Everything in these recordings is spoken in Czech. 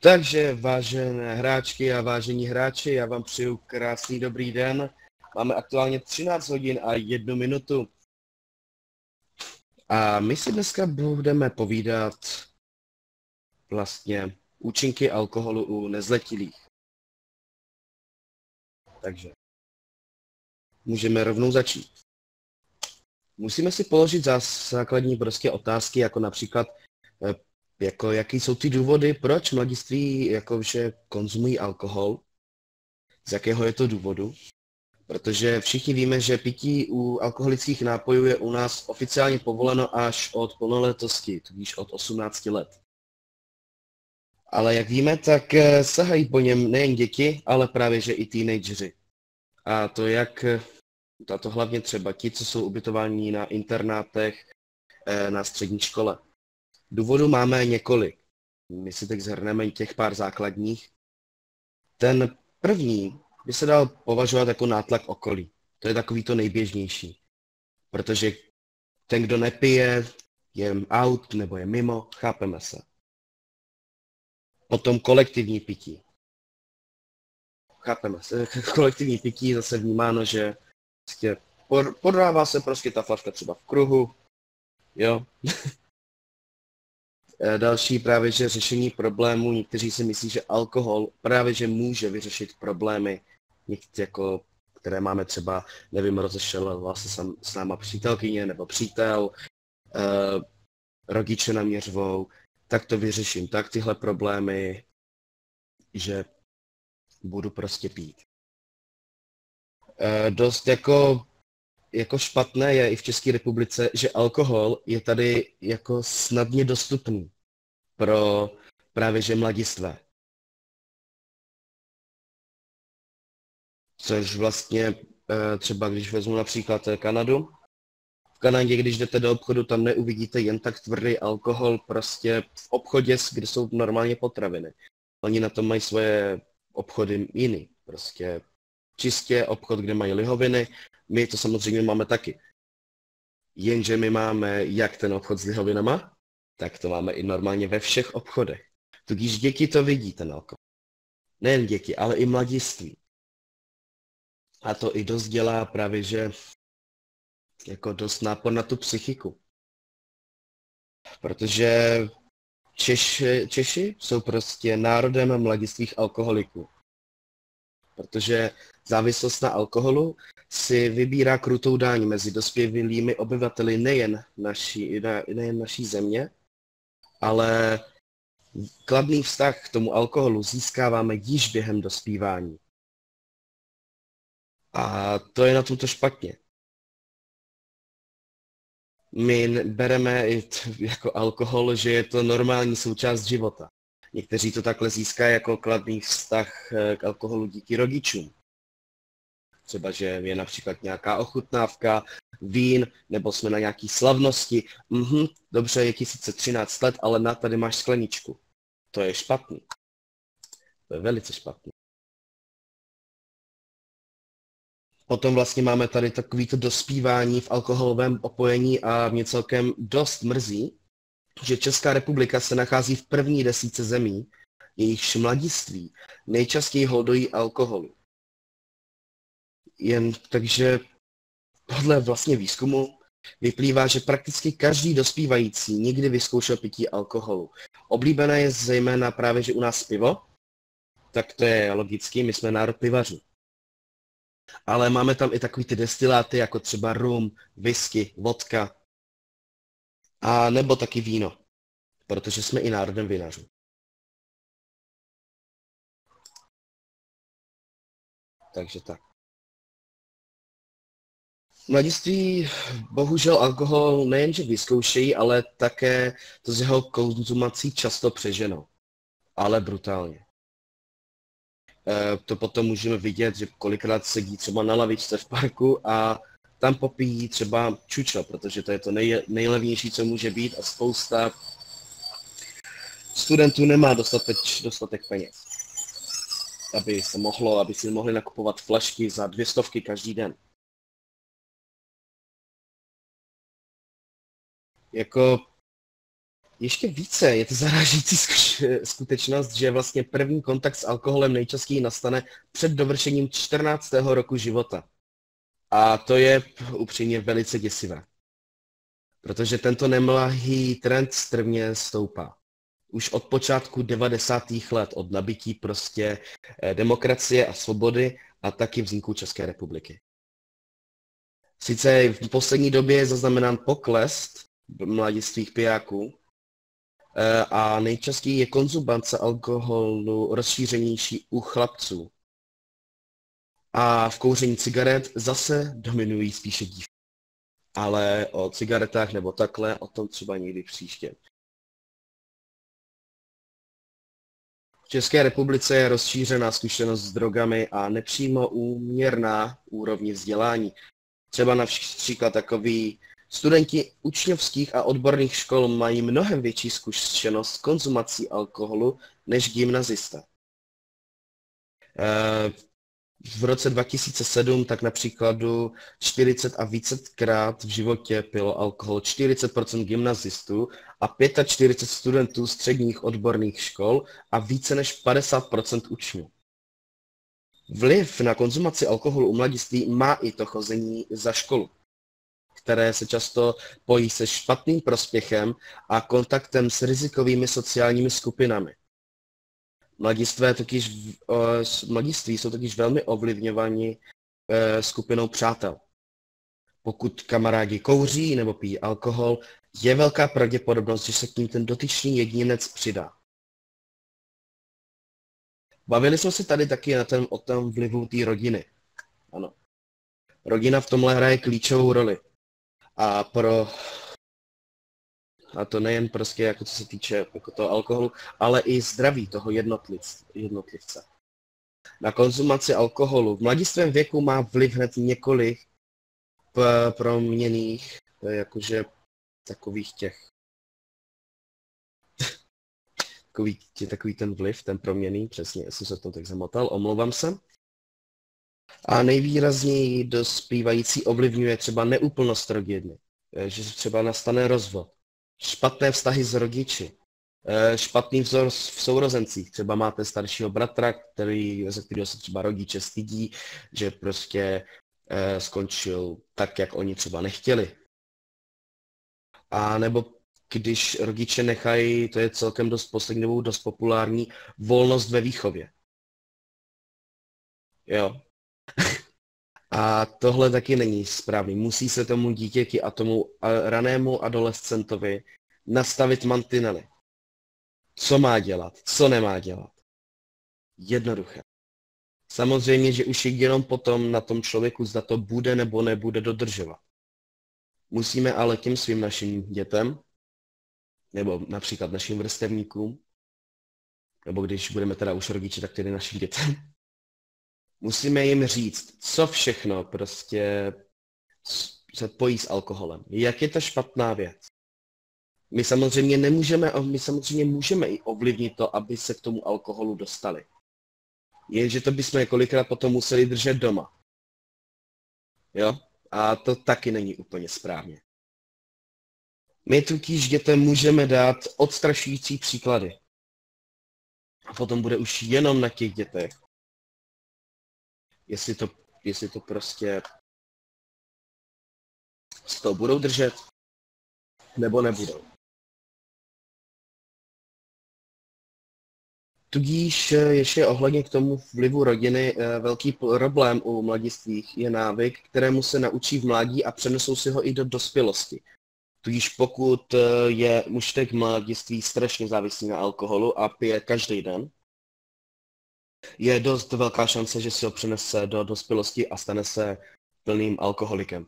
Takže vážené hráčky a vážení hráči, já vám přeju krásný dobrý den. Máme aktuálně 13 hodin a jednu minutu. A my si dneska budeme povídat vlastně účinky alkoholu u nezletilých. Takže můžeme rovnou začít. Musíme si položit základní prostě otázky, jako například, eh, jako jaký jsou ty důvody, proč mladiství jakože konzumují alkohol, z jakého je to důvodu. Protože všichni víme, že pití u alkoholických nápojů je u nás oficiálně povoleno až od plnoletosti, tudíž od 18 let. Ale jak víme, tak eh, sahají po něm nejen děti, ale právě že i teenageři. A to jak, a to hlavně třeba ti, co jsou ubytováni na internátech eh, na střední škole. Důvodů máme několik. My si teď zhrneme těch pár základních. Ten první by se dal považovat jako nátlak okolí. To je takový to nejběžnější. Protože ten, kdo nepije, je out nebo je mimo, chápeme se. Potom kolektivní pití. Chápeme se. Kolektivní pití zase vnímáno, že prostě podává se prostě ta flaška třeba v kruhu, jo. Eh, další právě, že řešení problémů, někteří si myslí, že alkohol právě, že může vyřešit problémy, některé jako, které máme třeba, nevím, rozešel vlastně sam, s náma přítelkyně nebo přítel, eh, rodiče na mě řvou, tak to vyřeším, tak tyhle problémy, že budu prostě pít. Eh, dost jako, jako špatné je i v České republice, že alkohol je tady jako snadně dostupný pro právě že mladistvé. Což vlastně eh, třeba, když vezmu například Kanadu, v Kanadě, když jdete do obchodu, tam neuvidíte jen tak tvrdý alkohol prostě v obchodě, kde jsou normálně potraviny. Oni na tom mají svoje obchody jiný. Prostě čistě obchod, kde mají lihoviny. My to samozřejmě máme taky. Jenže my máme jak ten obchod s lihovinama, tak to máme i normálně ve všech obchodech. Tudíž děti to vidí, ten alkohol. Nejen děti, ale i mladiství. A to i dost dělá právě, že jako dost nápor na tu psychiku. Protože Češi, Češi jsou prostě národem mladistvých alkoholiků. Protože závislost na alkoholu si vybírá krutou daň mezi dospělými obyvateli nejen naší, ne, nejen naší země, ale kladný vztah k tomu alkoholu získáváme již během dospívání. A to je na tomto špatně my bereme jako alkohol, že je to normální součást života. Někteří to takhle získají jako kladný vztah eh, k alkoholu díky rodičům. Třeba, že je například nějaká ochutnávka, vín, nebo jsme na nějaký slavnosti. Mhm, dobře, je 1013 let, ale na tady máš skleničku. To je špatný. To je velice špatný. Potom vlastně máme tady takovýto dospívání v alkoholovém opojení a mě celkem dost mrzí, že Česká republika se nachází v první desíce zemí, jejichž mladiství nejčastěji hodojí alkoholu. Jen takže podle vlastně výzkumu vyplývá, že prakticky každý dospívající někdy vyzkoušel pití alkoholu. Oblíbené je zejména právě, že u nás pivo, tak to je logický, my jsme národ pivařů ale máme tam i takový ty destiláty, jako třeba rum, whisky, vodka, a nebo taky víno, protože jsme i národem vinařů. Takže tak. Mladiství bohužel alkohol nejenže vyzkoušejí, ale také to z jeho konzumací často přeženou. Ale brutálně. Eh, to potom můžeme vidět, že kolikrát sedí třeba na lavičce v parku a tam popíjí třeba čučo, protože to je to nej, nejlevnější, co může být a spousta studentů nemá dostatek, dostatek peněz, aby se mohlo, aby si mohli nakupovat flašky za dvě stovky každý den. Jako ještě více je to zarážící skutečnost, že vlastně první kontakt s alkoholem nejčastěji nastane před dovršením 14. roku života. A to je upřímně velice děsivé. Protože tento nemlahý trend strmě stoupá. Už od počátku 90. let, od nabití prostě eh, demokracie a svobody a taky vzniku České republiky. Sice v poslední době je zaznamenán pokles mladistvých pijáků eh, a nejčastěji je konzumace alkoholu rozšířenější u chlapců. A v kouření cigaret zase dominují spíše dívky. Ale o cigaretách nebo takhle, o tom třeba někdy příště. V České republice je rozšířená zkušenost s drogami a nepřímo úměrná úrovni vzdělání. Třeba například takový studenti učňovských a odborných škol mají mnohem větší zkušenost s konzumací alkoholu než gymnazista. V roce 2007 tak například 40 a vícekrát v životě pilo alkohol 40% gymnazistů a 45 studentů středních odborných škol a více než 50% učňů. Vliv na konzumaci alkoholu u mladiství má i to chození za školu, které se často pojí se špatným prospěchem a kontaktem s rizikovými sociálními skupinami. Mladistvé totiž, mladiství jsou totiž velmi ovlivňováni e, skupinou přátel. Pokud kamarádi kouří nebo pijí alkohol, je velká pravděpodobnost, že se k ním ten dotyčný jedinec přidá. Bavili jsme se tady taky na ten, o tom vlivu té rodiny. Ano. Rodina v tomhle hraje klíčovou roli. A pro a to nejen prostě jako co se týče jako toho alkoholu, ale i zdraví toho jednotliv, jednotlivce. Na konzumaci alkoholu v mladistvém věku má vliv hned několik proměných, jakože takových těch takový, tě, takový ten vliv, ten proměný, přesně, jsem se to tak zamotal, omlouvám se. A nejvýrazněji dospívající ovlivňuje třeba neúplnost rodiny, že třeba nastane rozvod, špatné vztahy s rodiči, eh, špatný vzor v sourozencích. Třeba máte staršího bratra, který, ze kterého se třeba rodiče stydí, že prostě eh, skončil tak, jak oni třeba nechtěli. A nebo když rodiče nechají, to je celkem dost poslední dobou dost populární, volnost ve výchově. Jo. A tohle taky není správný. Musí se tomu dítěti a tomu ranému adolescentovi nastavit mantinely. Co má dělat, co nemá dělat. Jednoduché. Samozřejmě, že už je jenom potom na tom člověku, zda to bude nebo nebude dodržovat. Musíme ale tím svým našim dětem, nebo například našim vrstevníkům, nebo když budeme teda už rodiče, tak tedy našich dětem, musíme jim říct, co všechno prostě se pojí s alkoholem. Jak je to špatná věc. My samozřejmě nemůžeme, my samozřejmě můžeme i ovlivnit to, aby se k tomu alkoholu dostali. Jenže to bychom kolikrát potom museli držet doma. Jo? A to taky není úplně správně. My totiž dětem můžeme dát odstrašující příklady. A potom bude už jenom na těch dětech, jestli to, jestli to prostě z toho budou držet, nebo nebudou. Tudíž ještě ohledně k tomu vlivu rodiny eh, velký problém u mladistvých je návyk, kterému se naučí v mládí a přenesou si ho i do dospělosti. Tudíž pokud eh, je mužtek mladiství strašně závislý na alkoholu a pije každý den, je dost velká šance, že si ho přenese do dospělosti a stane se plným alkoholikem.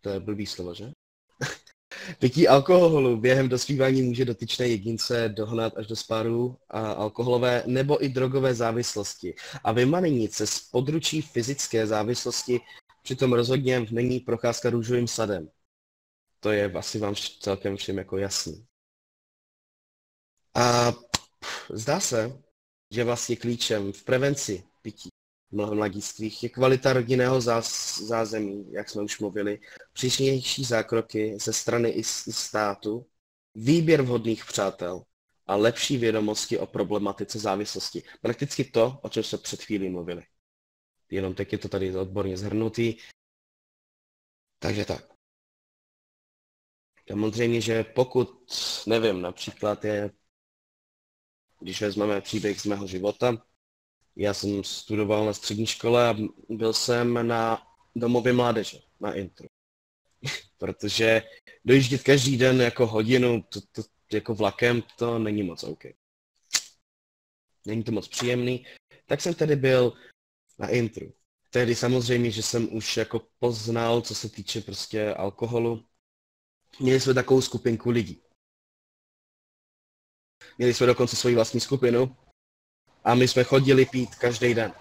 To je blbý slovo, že? Pití alkoholu během dospívání může dotyčné jedince dohnat až do spáru a alkoholové nebo i drogové závislosti. A vymanení se z područí fyzické závislosti přitom rozhodně není procházka růžovým sadem. To je asi vám celkem všem jako jasný. A zdá se, že vlastně klíčem v prevenci pití mladistvých je kvalita rodinného zázemí, jak jsme už mluvili, přísnější zákroky ze strany i státu, výběr vhodných přátel a lepší vědomosti o problematice závislosti. Prakticky to, o čem jsme před chvílí mluvili. Jenom teď je to tady odborně zhrnutý. Takže tak. Samozřejmě, že pokud, nevím, například je, když vezmeme příběh z mého života, já jsem studoval na střední škole a byl jsem na domově mládeže, na intro. Protože dojíždět každý den jako hodinu, to, to, jako vlakem, to není moc OK. Není to moc příjemný. Tak jsem tedy byl na intru. Tehdy samozřejmě, že jsem už jako poznal, co se týče prostě alkoholu. Měli jsme takovou skupinku lidí. Měli jsme dokonce svoji vlastní skupinu, a my jsme chodili pít každý den.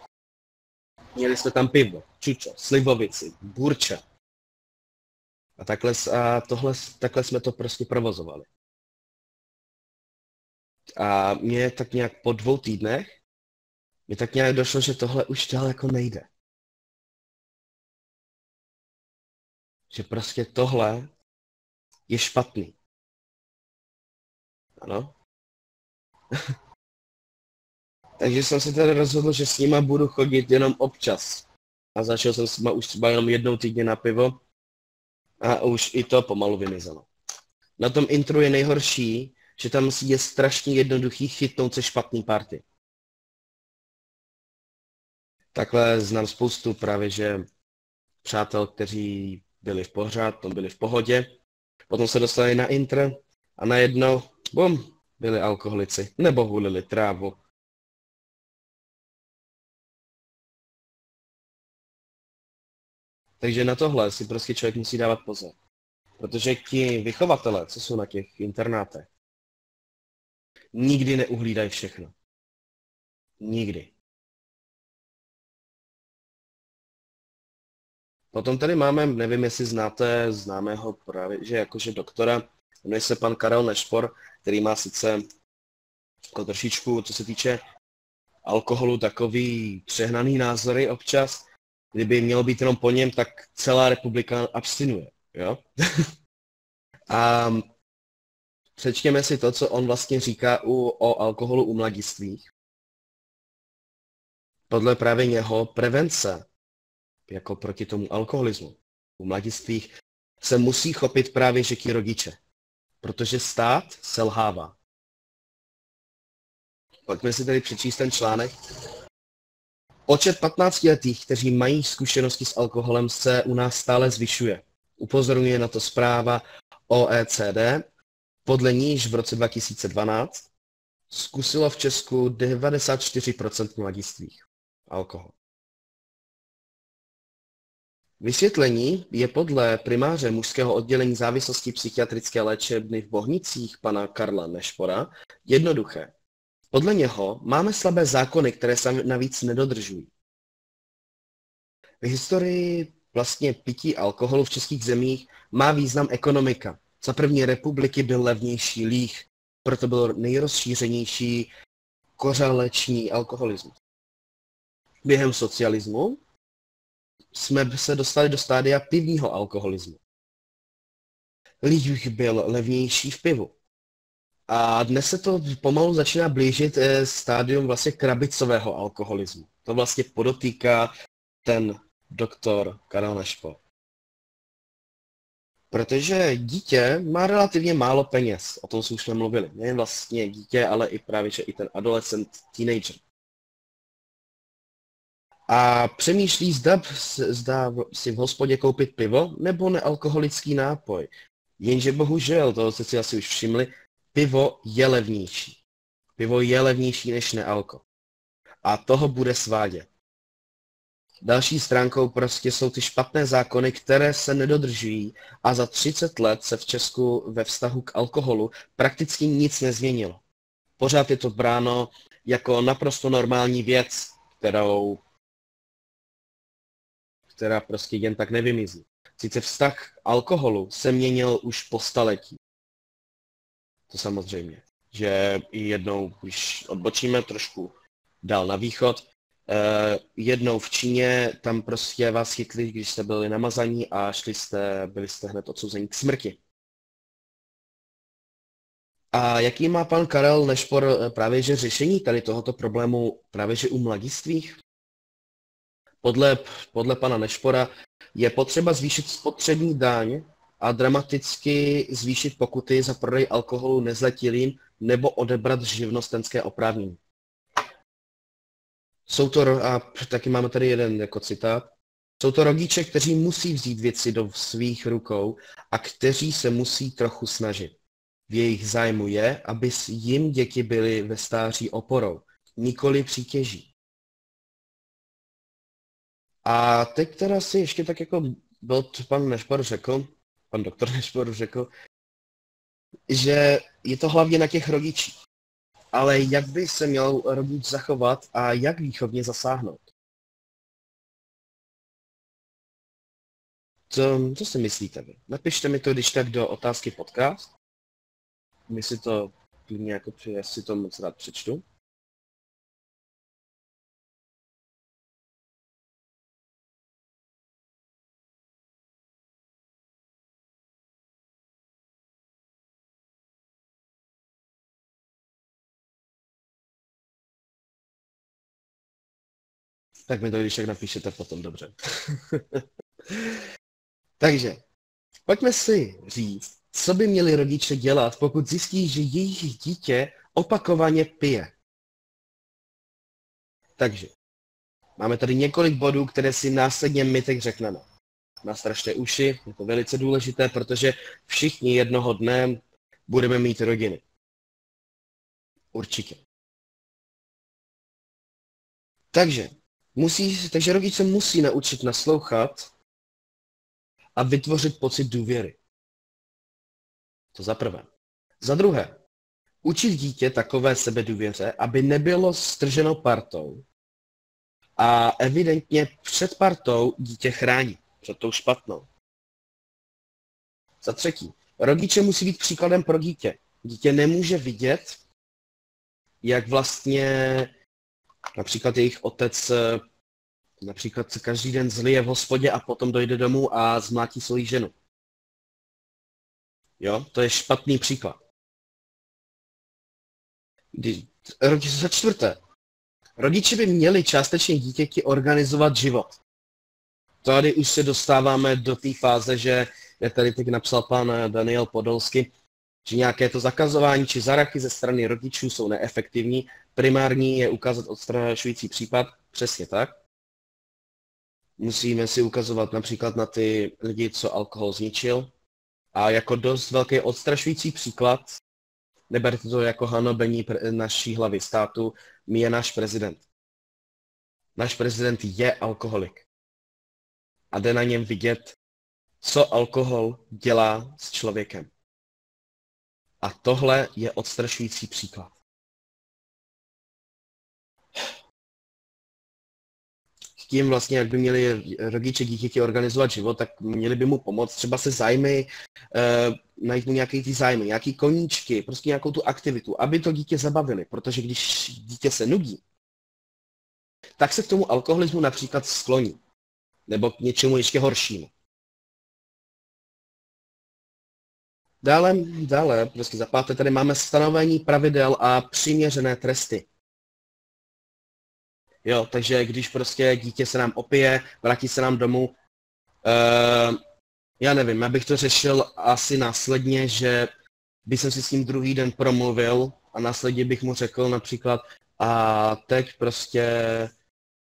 Měli jsme tam pivo, čučo, slivovici, burča. A takhle, a tohle, takhle jsme to prostě provozovali. A mě tak nějak po dvou týdnech, mi tak nějak došlo, že tohle už dál jako nejde. Že prostě tohle je špatný. Ano? Takže jsem se tedy rozhodl, že s nima budu chodit jenom občas. A začal jsem s nima už třeba jenom jednou týdně na pivo. A už i to pomalu vymizelo. Na tom intru je nejhorší, že tam je strašně jednoduchý chytnout se špatný party. Takhle znám spoustu právě, že přátel, kteří byli v pořád, byli v pohodě, potom se dostali na intro a najednou, bum, byli alkoholici, nebo hulili trávu, Takže na tohle si prostě člověk musí dávat pozor. Protože ti vychovatele, co jsou na těch internátech, nikdy neuhlídají všechno. Nikdy. Potom tady máme, nevím, jestli znáte známého právě, že jakože doktora, jmenuje se pan Karel Nešpor, který má sice jako trošičku, co se týče alkoholu, takový přehnaný názory občas, kdyby mělo být jenom po něm, tak celá republika abstinuje. Jo? a přečtěme si to, co on vlastně říká u, o alkoholu u mladistvých. Podle právě něho prevence jako proti tomu alkoholismu u mladistvých se musí chopit právě ti rodiče, protože stát selhává. Pojďme si tady přečíst ten článek. Počet 15-letých, kteří mají zkušenosti s alkoholem, se u nás stále zvyšuje. Upozorňuje na to zpráva OECD, podle níž v roce 2012 zkusilo v Česku 94% mladistvých alkohol. Vysvětlení je podle primáře mužského oddělení závislosti psychiatrické léčebny v Bohnicích pana Karla Nešpora jednoduché. Podle něho máme slabé zákony, které se navíc nedodržují. V historii vlastně pití alkoholu v českých zemích má význam ekonomika. Za první republiky byl levnější líh, proto byl nejrozšířenější kořaleční alkoholismus. Během socialismu jsme se dostali do stádia pivního alkoholismu. Líh byl levnější v pivu. A dnes se to pomalu začíná blížit eh, stádium vlastně krabicového alkoholismu. To vlastně podotýká ten doktor Karel Nešpo. Protože dítě má relativně málo peněz, o tom jsme už mluvili. Nejen vlastně dítě, ale i právě že i ten adolescent, teenager. A přemýšlí, zda, zda si v hospodě koupit pivo nebo nealkoholický nápoj. Jenže bohužel, to jste si asi už všimli, pivo je levnější. Pivo je levnější než nealko. A toho bude svádět. Další stránkou prostě jsou ty špatné zákony, které se nedodržují a za 30 let se v Česku ve vztahu k alkoholu prakticky nic nezměnilo. Pořád je to bráno jako naprosto normální věc, kterou která prostě jen tak nevymizí. Sice vztah k alkoholu se měnil už po staletí. To samozřejmě. Že jednou, když odbočíme trošku dál na východ, Uh, jednou v Číně, tam prostě vás chytli, když jste byli namazaní a šli jste, byli jste hned odsouzení k smrti. A jaký má pan Karel Nešpor eh, právě že řešení tady tohoto problému právě že u mladistvých? Podle, podle pana Nešpora je potřeba zvýšit spotřební daň a dramaticky zvýšit pokuty za prodej alkoholu nezletilým nebo odebrat živnostenské oprávnění. Jsou to, a taky máme tady jeden jako citát, jsou to rodiče, kteří musí vzít věci do svých rukou a kteří se musí trochu snažit. V jejich zájmu je, aby jim děti byly ve stáří oporou, nikoli přítěží. A teď teda si ještě tak jako byl pan Nešpor řekl, pan doktor Nešpor řekl, že je to hlavně na těch rodičích. Ale jak by se měl rodič zachovat a jak výchovně zasáhnout? Co, co si myslíte vy? Napište mi to, když tak do otázky podcast. My si to klidně jako při, já si to moc rád přečtu. Tak mi to když tak napíšete potom, dobře. Takže, pojďme si říct, co by měli rodiče dělat, pokud zjistí, že jejich dítě opakovaně pije. Takže, máme tady několik bodů, které si následně my teď řekneme. Nastražte uši, je to velice důležité, protože všichni jednoho dne budeme mít rodiny. Určitě. Takže, Musí, takže rodič se musí naučit naslouchat a vytvořit pocit důvěry. To za prvé. Za druhé, učit dítě takové sebedůvěře, aby nebylo strženo partou a evidentně před partou dítě chrání, před tou špatnou. Za třetí, rodiče musí být příkladem pro dítě. Dítě nemůže vidět, jak vlastně Například jejich otec eh, například se každý den zlije v hospodě a potom dojde domů a zmlátí svoji ženu. Jo, to je špatný příklad. Rodiče za čtvrté. Rodiče by měli částečně dítěti organizovat život. Tady už se dostáváme do té fáze, že, jak tady teď napsal pan Daniel Podolsky, že nějaké to zakazování či zaraky ze strany rodičů jsou neefektivní Primární je ukázat odstrašující případ, přesně tak. Musíme si ukazovat například na ty lidi, co alkohol zničil. A jako dost velký odstrašující příklad, neberte to jako hanobení naší hlavy státu, mi je náš prezident. Náš prezident je alkoholik. A jde na něm vidět, co alkohol dělá s člověkem. A tohle je odstrašující příklad. tím vlastně, jak by měli rodiče dítěti organizovat život, tak měli by mu pomoct třeba se zájmy, uh, najít mu nějaký ty zájmy, nějaký koníčky, prostě nějakou tu aktivitu, aby to dítě zabavili, protože když dítě se nudí, tak se k tomu alkoholismu například skloní. Nebo k něčemu ještě horšímu. Dále, dále, prostě za páté, tady máme stanovení pravidel a přiměřené tresty. Jo, takže když prostě dítě se nám opije, vrátí se nám domů, uh, já nevím, já bych to řešil asi následně, že bych si s ním druhý den promluvil a následně bych mu řekl například a teď prostě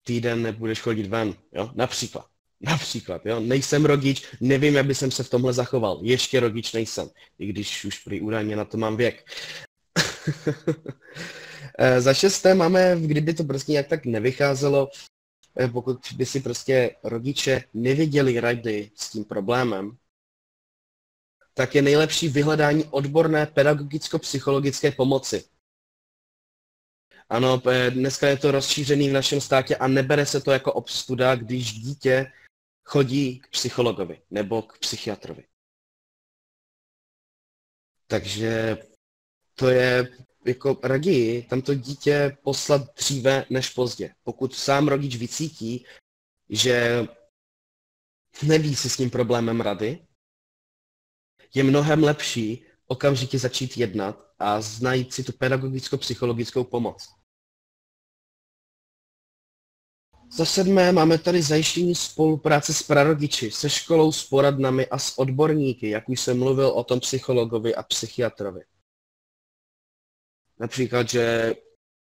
týden nebudeš chodit ven, jo, například. Například, jo, nejsem rodič, nevím, jak by jsem se v tomhle zachoval. Ještě rodič nejsem, i když už prý údajně na to mám věk. Eh, za šesté máme, kdyby to prostě nějak tak nevycházelo, eh, pokud by si prostě rodiče nevěděli rady s tím problémem, tak je nejlepší vyhledání odborné pedagogicko-psychologické pomoci. Ano, eh, dneska je to rozšířený v našem státě a nebere se to jako obstuda, když dítě chodí k psychologovi nebo k psychiatrovi. Takže to je jako raději tam to dítě poslat dříve než pozdě. Pokud sám rodič vycítí, že neví si s tím problémem rady, je mnohem lepší okamžitě začít jednat a najít si tu pedagogicko-psychologickou pomoc. Za sedmé máme tady zajištění spolupráce s prarodiči, se školou, s poradnami a s odborníky, jak už jsem mluvil o tom psychologovi a psychiatrovi. Například, že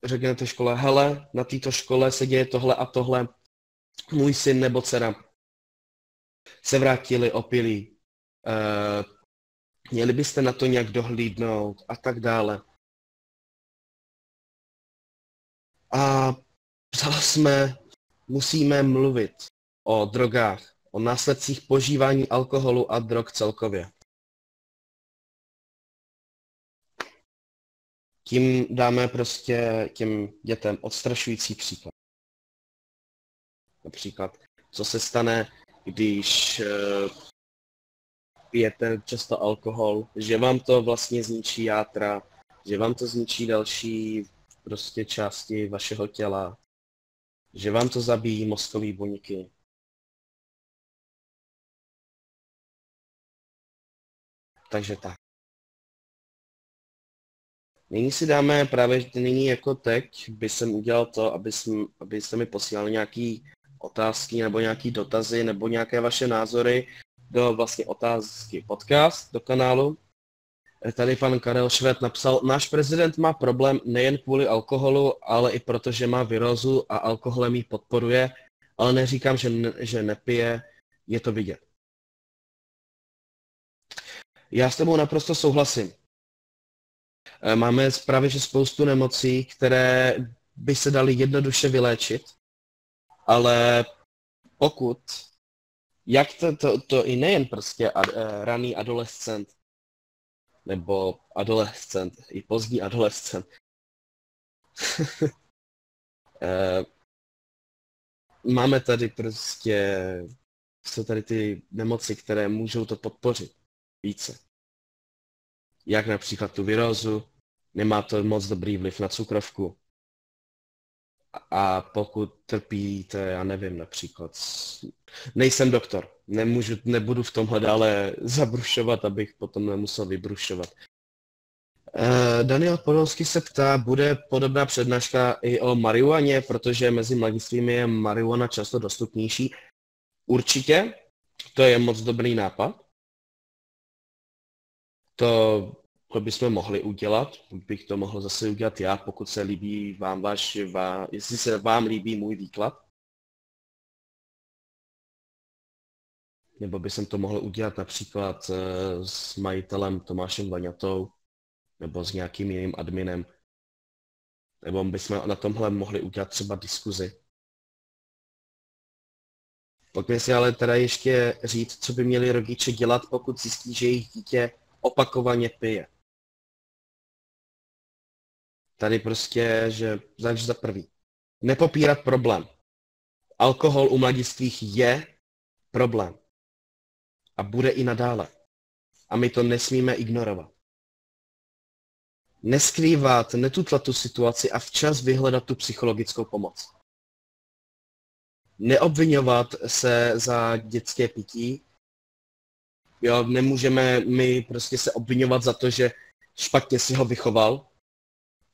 řeknete škole, hele, na této škole se děje tohle a tohle, můj syn nebo dcera se vrátili opilí, uh, měli byste na to nějak dohlídnout a tak dále. A vzala jsme musíme mluvit o drogách, o následcích požívání alkoholu a drog celkově. Tím dáme prostě těm dětem odstrašující příklad. Například, co se stane, když eh, pijete často alkohol, že vám to vlastně zničí játra, že vám to zničí další prostě části vašeho těla, že vám to zabíjí mozkové buňky. Takže tak. Nyní si dáme právě nyní jako teď, by jsem udělal to, aby jsem, abyste mi posílali nějaké otázky nebo nějaké dotazy nebo nějaké vaše názory do vlastně otázky podcast do kanálu. Tady pan Karel Švet napsal, náš prezident má problém nejen kvůli alkoholu, ale i proto, že má virózu a alkoholem ji podporuje, ale neříkám, že, ne, že nepije, je to vidět. Já s tebou naprosto souhlasím. Eh, máme právě že spoustu nemocí, které by se daly jednoduše vyléčit, ale pokud, jak to, to, to i nejen prostě ad, eh, raný adolescent, nebo adolescent, i pozdní adolescent. Eh, máme tady prostě, jsou tady ty nemoci, které můžou to podpořit více. Jak například tu virózu, nemá to moc dobrý vliv na cukrovku. A pokud trpíte, já nevím, například, nejsem doktor, nemůžu, nebudu v tomhle dále zabrušovat, abych potom nemusel vybrušovat. Uh, Daniel Podolsky se ptá, bude podobná přednáška i o marihuaně, protože mezi mladistvými je marihuana často dostupnější. Určitě, to je moc dobrý nápad. To, to bychom mohli udělat, bych to mohl zase udělat já, pokud se líbí vám váš, vá, jestli se vám líbí můj výklad. Nebo by jsem to mohl udělat například eh, s majitelem Tomášem Vaňatou, nebo s nějakým jiným adminem. Nebo bychom na tomhle mohli udělat třeba diskuzi. Pojďme si ale teda ještě říct, co by měli rodiče dělat, pokud zjistí, že jejich dítě opakovaně pije. Tady prostě, že za prvý. Nepopírat problém. Alkohol u mladistvých je problém a bude i nadále. A my to nesmíme ignorovat. Neskrývat, netutlat tu situaci a včas vyhledat tu psychologickou pomoc. Neobvinovat se za dětské pití. Jo, nemůžeme my prostě se obvinovat za to, že špatně si ho vychoval.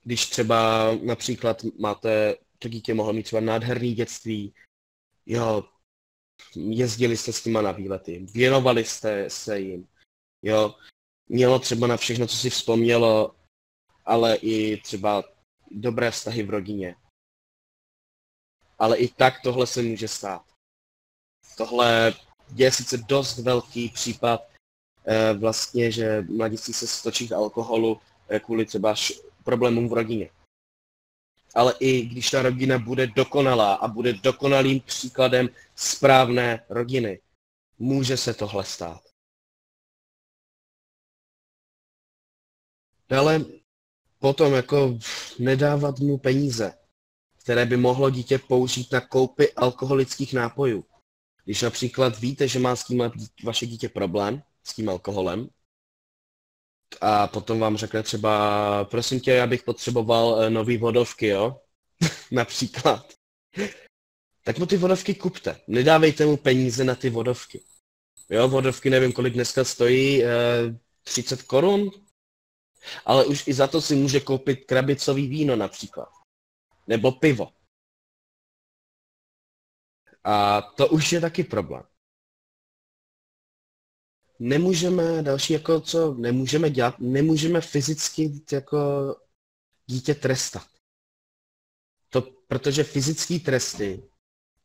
Když třeba například máte, to dítě mohlo mít třeba nádherný dětství, jo, jezdili jste s nima na výlety, věnovali jste se jim, jo, mělo třeba na všechno, co si vzpomnělo, ale i třeba dobré vztahy v rodině. Ale i tak tohle se může stát. Tohle je sice dost velký případ, eh, vlastně, že mladiství se stočí k alkoholu eh, kvůli třeba problémům v rodině ale i když ta rodina bude dokonalá a bude dokonalým příkladem správné rodiny, může se tohle stát. Dále potom jako nedávat mu peníze, které by mohlo dítě použít na koupy alkoholických nápojů. Když například víte, že má s tím vaše dítě problém, s tím alkoholem, a potom vám řekne třeba, prosím tě, já bych potřeboval eh, nový vodovky, jo? Například. Tak mu ty vodovky kupte. Nedávejte mu peníze na ty vodovky. Jo, vodovky nevím, kolik dneska stojí, eh, 30 korun, ale už i za to si může koupit krabicový víno například. Nebo pivo. A to už je taky problém. Nemůžeme, další jako co nemůžeme dělat, nemůžeme fyzicky jako dítě trestat. To, protože fyzické tresty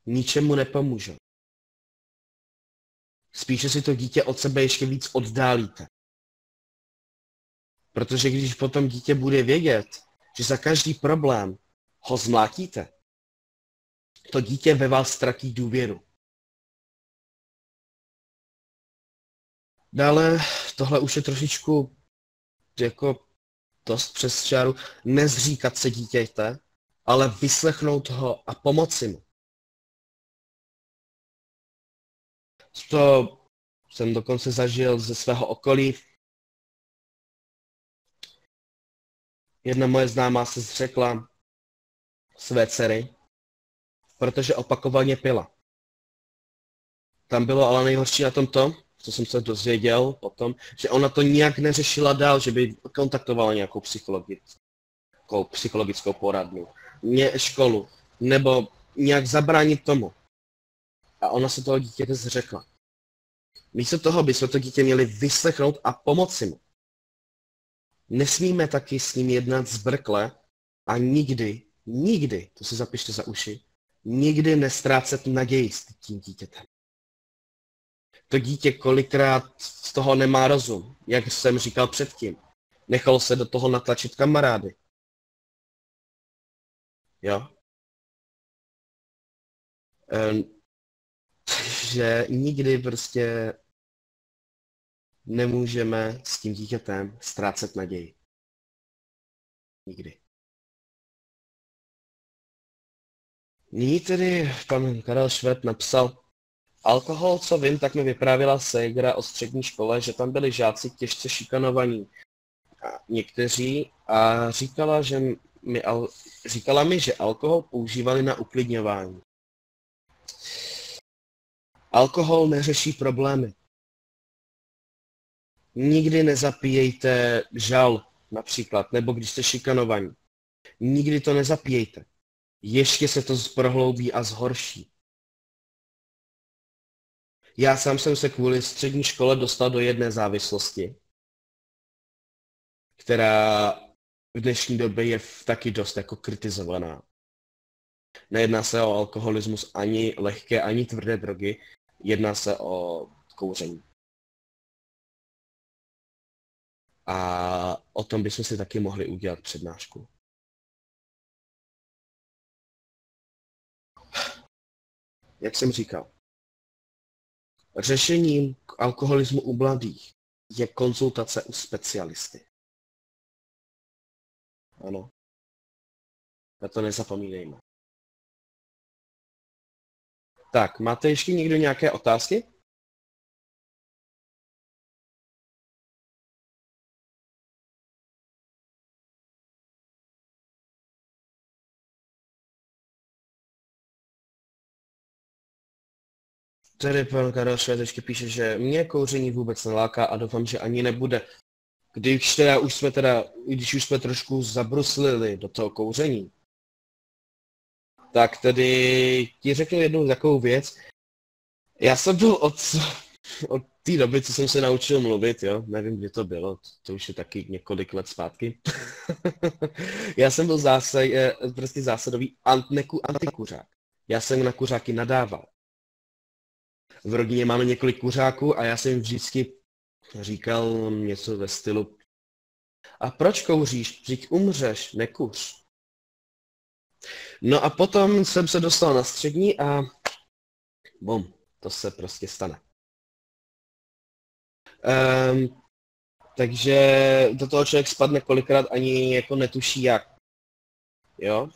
ničemu nepomůžou. Spíše si to dítě od sebe ještě víc oddálíte. Protože když potom dítě bude vědět, že za každý problém ho zmlátíte, to dítě ve vás ztratí důvěru. Dále tohle už je trošičku jako dost přes čáru, nezříkat se dítěte, ale vyslechnout ho a pomoci mu. To jsem dokonce zažil ze svého okolí. Jedna moje známá se zřekla své dcery, protože opakovaně pila. Tam bylo ale nejhorší na tom to, co jsem se dozvěděl potom, že ona to nijak neřešila dál, že by kontaktovala nějakou psychologickou, psychologickou poradnu, mě školu, nebo nějak zabránit tomu. A ona se toho dítěte zřekla. Místo toho bychom to dítě měli vyslechnout a pomoci mu. Nesmíme taky s ním jednat zbrkle a nikdy, nikdy, to si zapište za uši, nikdy nestrácet naději s tím dítětem. To dítě kolikrát z toho nemá rozum, jak jsem říkal předtím. Nechal se do toho natlačit kamarády. Jo? Um, že nikdy prostě nemůžeme s tím dítětem ztrácet naději. Nikdy. Nyní tedy pan Karel Švet napsal, alkohol, co vím, tak mi vyprávila Segra o střední škole, že tam byli žáci těžce šikanovaní. A někteří a říkala, že mi, al, říkala mi, že alkohol používali na uklidňování. Alkohol neřeší problémy. Nikdy nezapíjejte žal, například, nebo když jste šikanovaní. Nikdy to nezapíjejte. Ještě se to prohloubí a zhorší. Já sám jsem se kvůli střední škole dostal do jedné závislosti, která v dnešní době je taky dost jako kritizovaná. Nejedná se o alkoholismus ani lehké, ani tvrdé drogy, jedná se o kouření. A o tom bychom si taky mohli udělat přednášku. Jak jsem říkal, řešením k alkoholismu u mladých je konzultace u specialisty. Ano. Na to nezapomínejme. Tak, máte ještě někdo nějaké otázky? Tady pan Karel Švédečky píše, že mě kouření vůbec neláká a doufám, že ani nebude. Když teda už jsme teda, když už jsme trošku zabruslili do toho kouření, tak tedy ti řeknu jednu takovou věc. Já jsem byl od, od té doby, co jsem se naučil mluvit, jo, nevím, kdy to bylo, to už je taky několik let zpátky. Já jsem byl zásad, eh, prostě zásadový antneku antikuřák. Já jsem na kuřáky nadával. V rodině máme několik kuřáků a já jsem vždycky říkal něco ve stylu a proč kouříš? Řík, umřeš, nekuř. No a potom jsem se dostal na střední a bum, to se prostě stane. Um, takže do toho člověk spadne kolikrát ani jako netuší jak. Jo?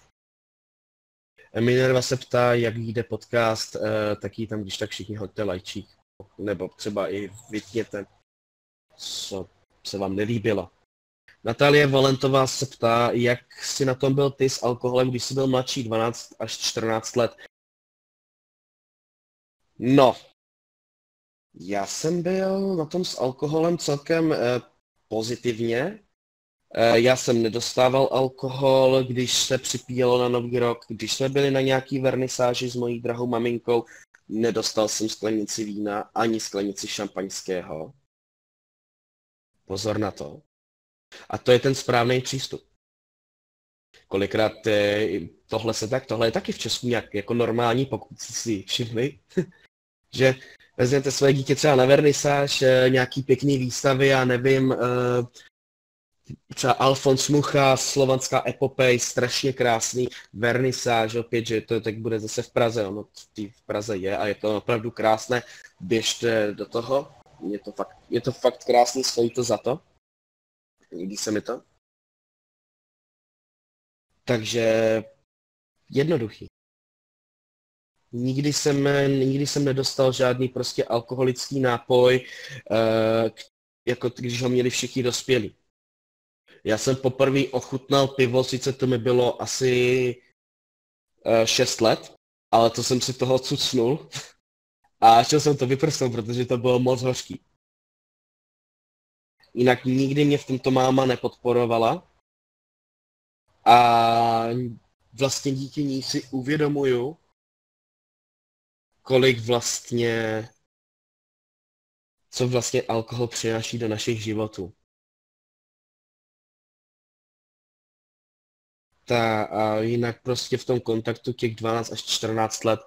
Minerva se ptá, jak jde podcast, uh, tak jí tam když tak všichni hoďte lajčík. Nebo třeba i vytněte, co se vám nelíbilo. Natálie Valentová se ptá, jak si na tom byl ty s alkoholem, když jsi byl mladší, 12 až 14 let. No, já jsem byl na tom s alkoholem celkem eh, pozitivně. Eh, já jsem nedostával alkohol, když se připíjelo na Nový rok. Když jsme byli na nějaký vernisáži s mojí drahou maminkou, nedostal jsem sklenici vína ani sklenici šampaňského. Pozor na to. A to je ten správný přístup. Kolikrát eh, tohle se tak, tohle je taky v Česku nějak jako normální, pokud si všimli, že vezměte své dítě třeba na vernisáž, eh, nějaký pěkný výstavy, já nevím, třeba Alfons Mucha, slovanská epopej, strašně krásný vernisáž, opět, že to tak bude zase v Praze, ono v Praze je a je to opravdu krásné, běžte do toho, je to fakt, je to fakt krásný, stojí to za to, líbí se mi to. Takže jednoduchý. Nikdy jsem, nikdy jsem nedostal žádný prostě alkoholický nápoj, uh, jako když ho měli všichni dospělí. Já jsem poprvé ochutnal pivo, sice to mi bylo asi uh, 6 let, ale to jsem si toho cucnul a chtěl jsem to vyprsnout, protože to bylo moc hořký. Jinak nikdy mě v tomto máma nepodporovala. A vlastně díky ní si uvědomuju, kolik vlastně, co vlastně alkohol přináší do našich životů. Ta, a jinak prostě v tom kontaktu těch 12 až 14 let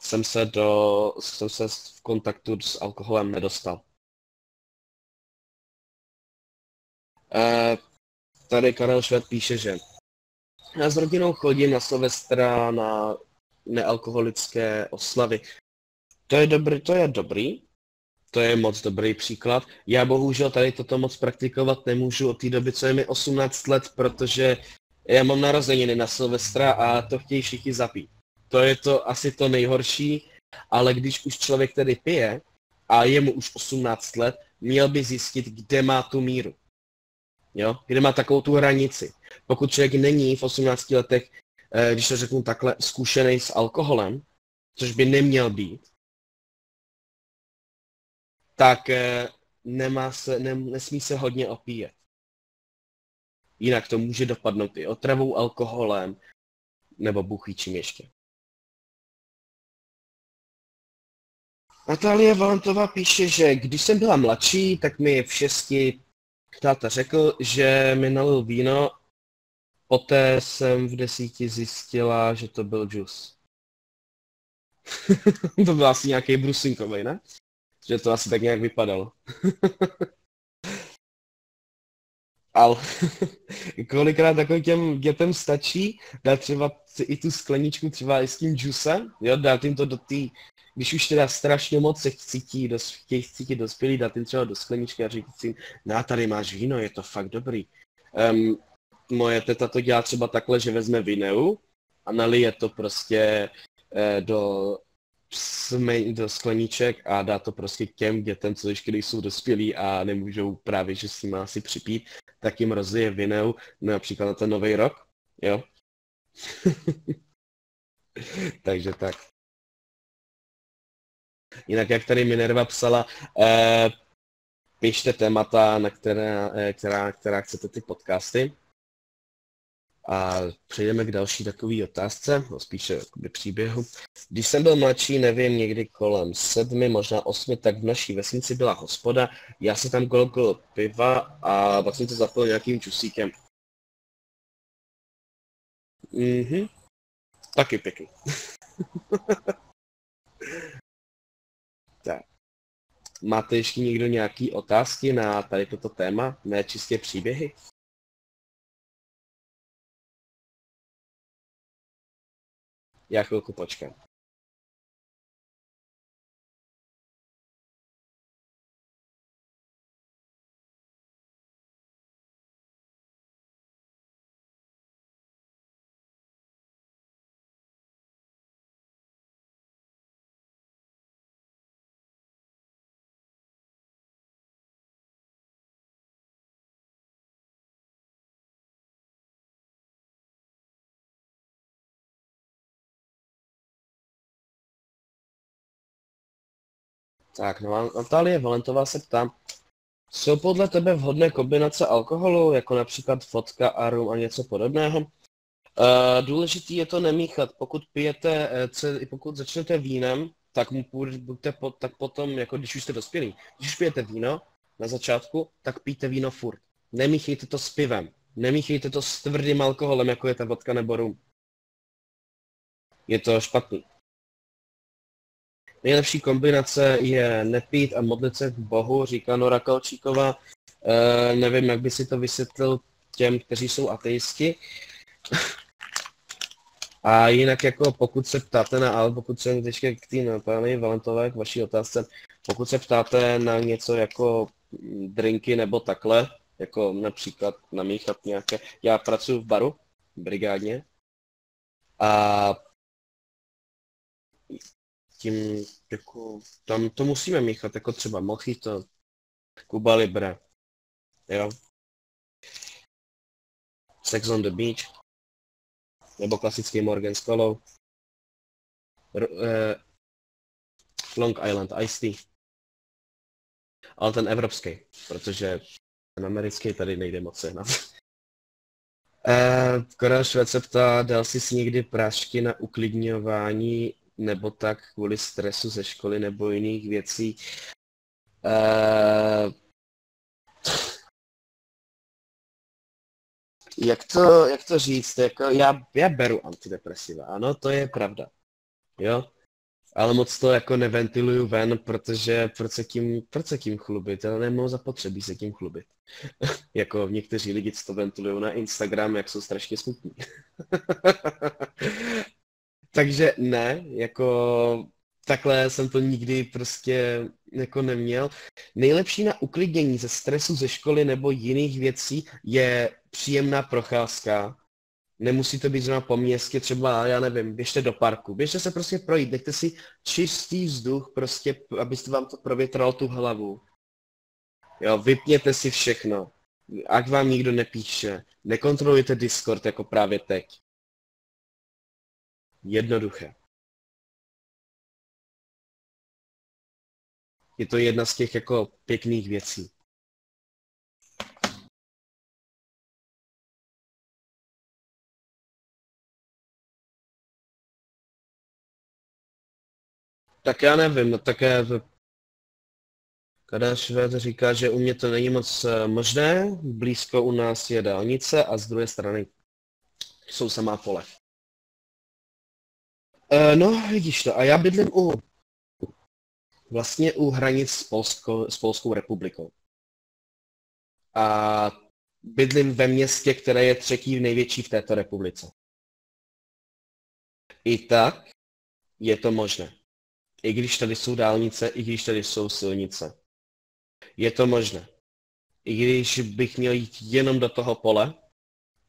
jsem se, do, jsem se v kontaktu s alkoholem nedostal. Uh, tady Karel Šved píše, že já s rodinou chodím na Silvestra na nealkoholické oslavy. To je dobrý, to je dobrý, to je moc dobrý příklad. Já bohužel tady toto moc praktikovat nemůžu od té doby, co je mi 18 let, protože já mám narozeniny na Silvestra a to chtějí všichni zapít. To je to asi to nejhorší, ale když už člověk tedy pije a je mu už 18 let, měl by zjistit, kde má tu míru. Jo? Kde má takovou tu hranici. Pokud člověk není v 18 letech, eh, když to řeknu takhle, zkušený s alkoholem, což by neměl být, tak eh, nemá se, ne, nesmí se hodně opíjet. Jinak to může dopadnout i otravou alkoholem, nebo buchý čím ještě. Natálie Valentová píše, že když jsem byla mladší, tak mi v šesti táta řekl, že mi nalil víno, poté jsem v desíti zjistila, že to byl džus. to byl asi nějaký brusinkový, ne? Že to asi tak nějak vypadalo. Ale kolikrát takovým těm dětem stačí dát třeba i tu skleničku třeba i s tím džusem, jo, dát jim to do té když už teda strašně moc se cítí, dos, chtějí cítit dospělí, dát jim třeba do skleničky a říct si, na tady máš víno, je to fakt dobrý. Um, moje teta to dělá třeba takhle, že vezme vineu a nalije to prostě eh, do, do skleníček a dá to prostě těm dětem, co ještě jsou dospělí a nemůžou právě, že si má asi připít, tak jim rozlije vineu, no například na ten nový rok, jo. Takže tak. Jinak, jak tady Minerva psala, eh, pište témata, na která, eh, která, která chcete ty podcasty. A přejdeme k další takové otázce, no spíše jakoby příběhu. Když jsem byl mladší, nevím, někdy kolem sedmi, možná osmi, tak v naší vesnici byla hospoda. Já se tam kolkol piva a pak jsem to zapil nějakým čusíkem. Mhm. Taky pěkný. Tak. Máte ještě někdo nějaký otázky na tady toto téma, ne čistě příběhy? Já chvilku počkám. Tak, no Natálie Valentová se ptá, jsou podle tebe vhodné kombinace alkoholu, jako například vodka a rum a něco podobného? Uh, důležitý je to nemíchat. Pokud pijete, eh, pokud začnete vínem, tak mu buďte po, tak potom, jako když už jste dospělí, když pijete víno na začátku, tak pijte víno furt. Nemíchejte to s pivem. Nemíchejte to s tvrdým alkoholem, jako je ta vodka nebo rum. Je to špatný. Nejlepší kombinace je nepít a modlit se k Bohu, říká Nora Kalčíková. E, nevím, jak by si to vysvětlil těm, kteří jsou ateisti. A jinak jako pokud se ptáte na, ale pokud se teďka k té Natálii Valentové, k vaší otázce, pokud se ptáte na něco jako drinky nebo takhle, jako například namíchat nějaké, já pracuji v baru, brigádně, a tím jako, tam to musíme míchat, jako třeba mojito, Cuba Libre, jo. Sex on the Beach, nebo klasický Morgan s kolou. R- uh, Long Island Ice Tea. Ale ten evropský, protože ten americký tady nejde moc sehnat. Uh, Karel Švec se ptá, dal jsi někdy prášky na uklidňování nebo tak kvůli stresu ze školy nebo jiných věcí. Uh, jak to, jak to říct, jako já, já beru antidepresiva, ano, to je pravda, jo, ale moc to jako neventiluju ven, protože proč se tím, proč se tím chlubit, já nemám zapotřebí se tím chlubit. jako někteří lidi, co to ventilují na Instagram, jak jsou strašně smutní. Takže ne, jako takhle jsem to nikdy prostě jako neměl. Nejlepší na uklidnění ze stresu ze školy nebo jiných věcí je příjemná procházka. Nemusí to být zrovna po městě, třeba, já nevím, běžte do parku. Běžte se prostě projít, nechte si čistý vzduch, prostě, abyste vám to provětralo tu hlavu. Jo, vypněte si všechno. Ať vám nikdo nepíše. Nekontrolujte Discord jako právě teď. Jednoduché. Je to jedna z těch jako pěkných věcí. Tak já nevím, no také Kada Šved říká, že u mě to není moc eh, možné, blízko u nás je dálnice a z druhé strany jsou samá pole. E, no, vidíš to. A já bydlím u vlastně u hranic s, Polsko, s Polskou republikou. A bydlím ve městě, které je třetí největší v této republice. I tak je to možné. I když tady jsou dálnice, i když tady jsou silnice. Je to možné. I když bych měl jít jenom do toho pole,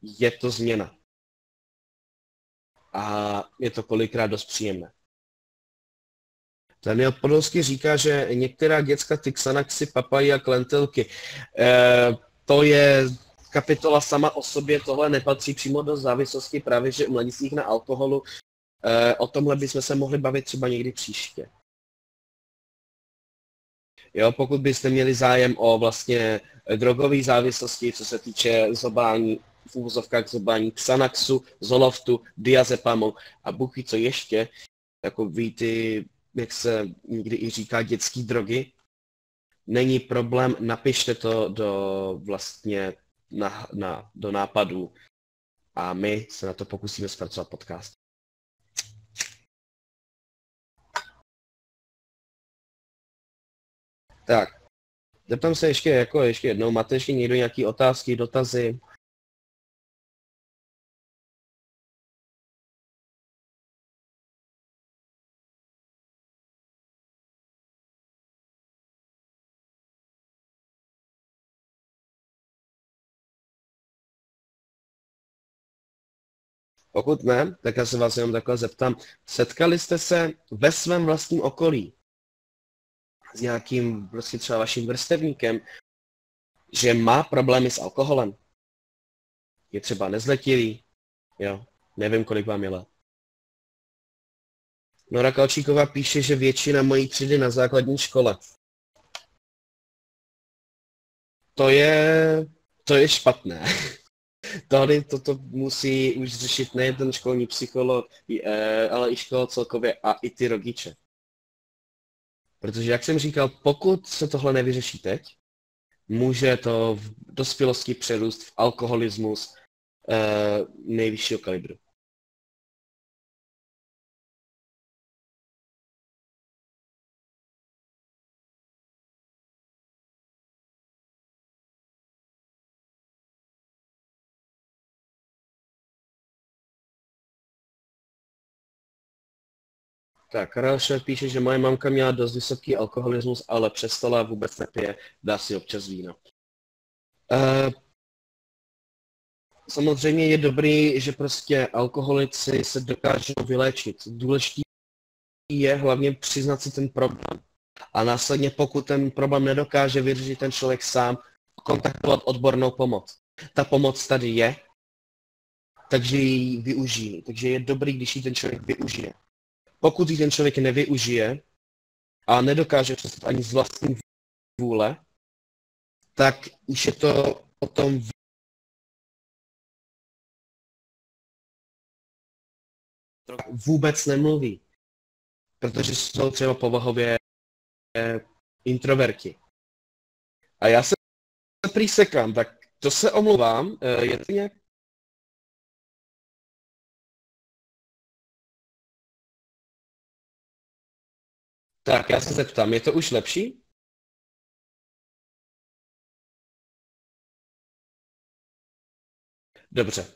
je to změna. A je to kolikrát dost příjemné. Daniel Podolsky říká, že některá děcka ty papají a klentilky. E, to je kapitola sama o sobě, tohle nepatří přímo do závislosti právě, že u mladistvých na alkoholu. E, o tomhle bychom se mohli bavit třeba někdy příště. Jo, pokud byste měli zájem o vlastně drogové závislosti, co se týče zobání, v úvozovkách zobání Xanaxu, Zoloftu, diazepamu a buchy, co ještě, takový ty jak se někdy i říká, dětské drogy. Není problém, napište to do vlastně na, na, do nápadu a my se na to pokusíme zpracovat podcast. Tak, zeptám se ještě, jako ještě jednou, máte ještě někdo nějaké otázky, dotazy? Pokud ne, tak já se vás jenom takhle zeptám. Setkali jste se ve svém vlastním okolí s nějakým prostě třeba vaším vrstevníkem, že má problémy s alkoholem? Je třeba nezletilý, jo, nevím, kolik vám je let. Nora Kalčíková píše, že většina mojí třídy na základní škole. To je, to je špatné. Tady toto musí už řešit nejen ten školní psycholog, eh, ale i škola celkově a i ty rodiče. Protože, jak jsem říkal, pokud se tohle nevyřeší teď, může to v dospělosti přerůst v alkoholismus eh, nejvyššího kalibru. Tak, Karel Šef píše, že moje mamka měla dost vysoký alkoholismus, ale přestala, vůbec nepije, dá si občas víno. Uh, samozřejmě je dobrý, že prostě alkoholici se dokážou vyléčit. Důležitý je hlavně přiznat si ten problém. A následně, pokud ten problém nedokáže vyřešit ten člověk sám, kontaktovat odbornou pomoc. Ta pomoc tady je, takže ji využijí. Takže je dobrý, když ji ten člověk využije. Pokud ji ten člověk nevyužije a nedokáže přestat ani z vlastní vůle, tak už je to potom vůbec nemluví. Protože jsou třeba povahově introverti. A já se přísekám, tak to se omlouvám, eh, je to nějak Tak, já se zeptám, je to už lepší? Dobře.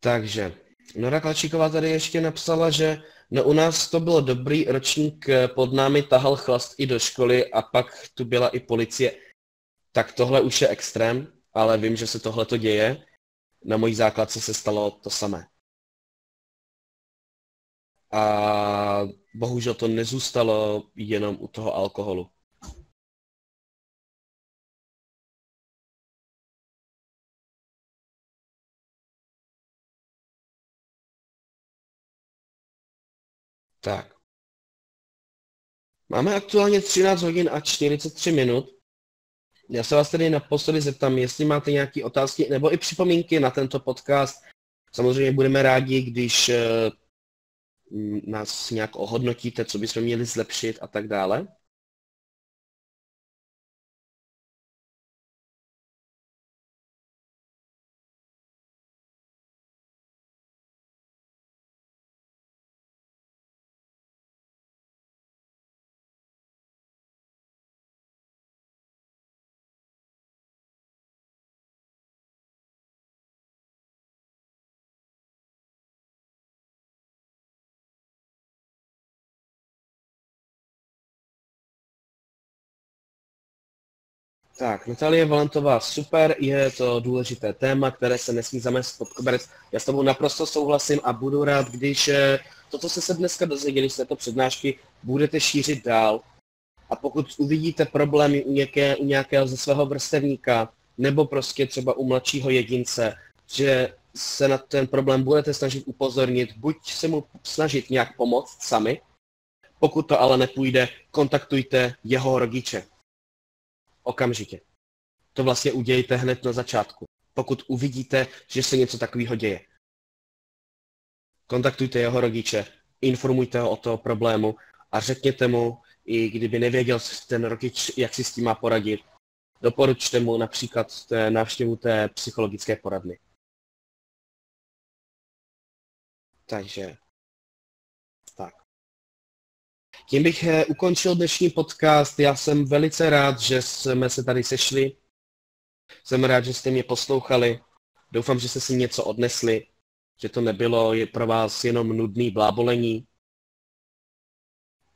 Takže, Nora Klačíková tady ještě napsala, že no u nás to bylo dobrý ročník, eh, pod námi tahal chlast i do školy a pak tu byla i policie. Tak tohle už je extrém, ale vím, že se tohle to děje. Na mojí základce se stalo to samé. A bohužel to nezůstalo jenom u toho alkoholu. Tak. Máme aktuálně 13 hodin a 43 minut. Já se vás tedy naposledy zeptám, jestli máte nějaké otázky nebo i připomínky na tento podcast. Samozřejmě budeme rádi, když eh, nás nějak ohodnotíte, co bychom měli zlepšit a tak dále? Tak, Natalie Valentová, super, je to důležité téma, které se nesmí zamést pod koberec. Já s tobou naprosto souhlasím a budu rád, když eh, to, co jste se dneska dozvěděli z této přednášky, budete šířit dál. A pokud uvidíte problémy u, něké, u nějakého ze svého vrstevníka, nebo prostě třeba u mladšího jedince, že se na ten problém budete snažit upozornit, buď se mu snažit nějak pomoct sami, pokud to ale nepůjde, kontaktujte jeho rodiče okamžitě. To vlastně udějte hned na začátku, pokud uvidíte, že se něco takového děje. Kontaktujte jeho rodiče, informujte ho o toho problému a řekněte mu, i kdyby nevěděl ten rodič, jak si s tím má poradit, doporučte mu například té návštěvu té psychologické poradny. Takže Tím bych eh, ukončil dnešní podcast. Já jsem velice rád, že jsme se tady sešli. Jsem rád, že jste mě poslouchali. Doufám, že jste si něco odnesli, že to nebylo pro vás jenom nudný blábolení.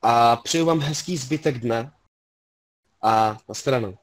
A přeju vám hezký zbytek dne a na stranu.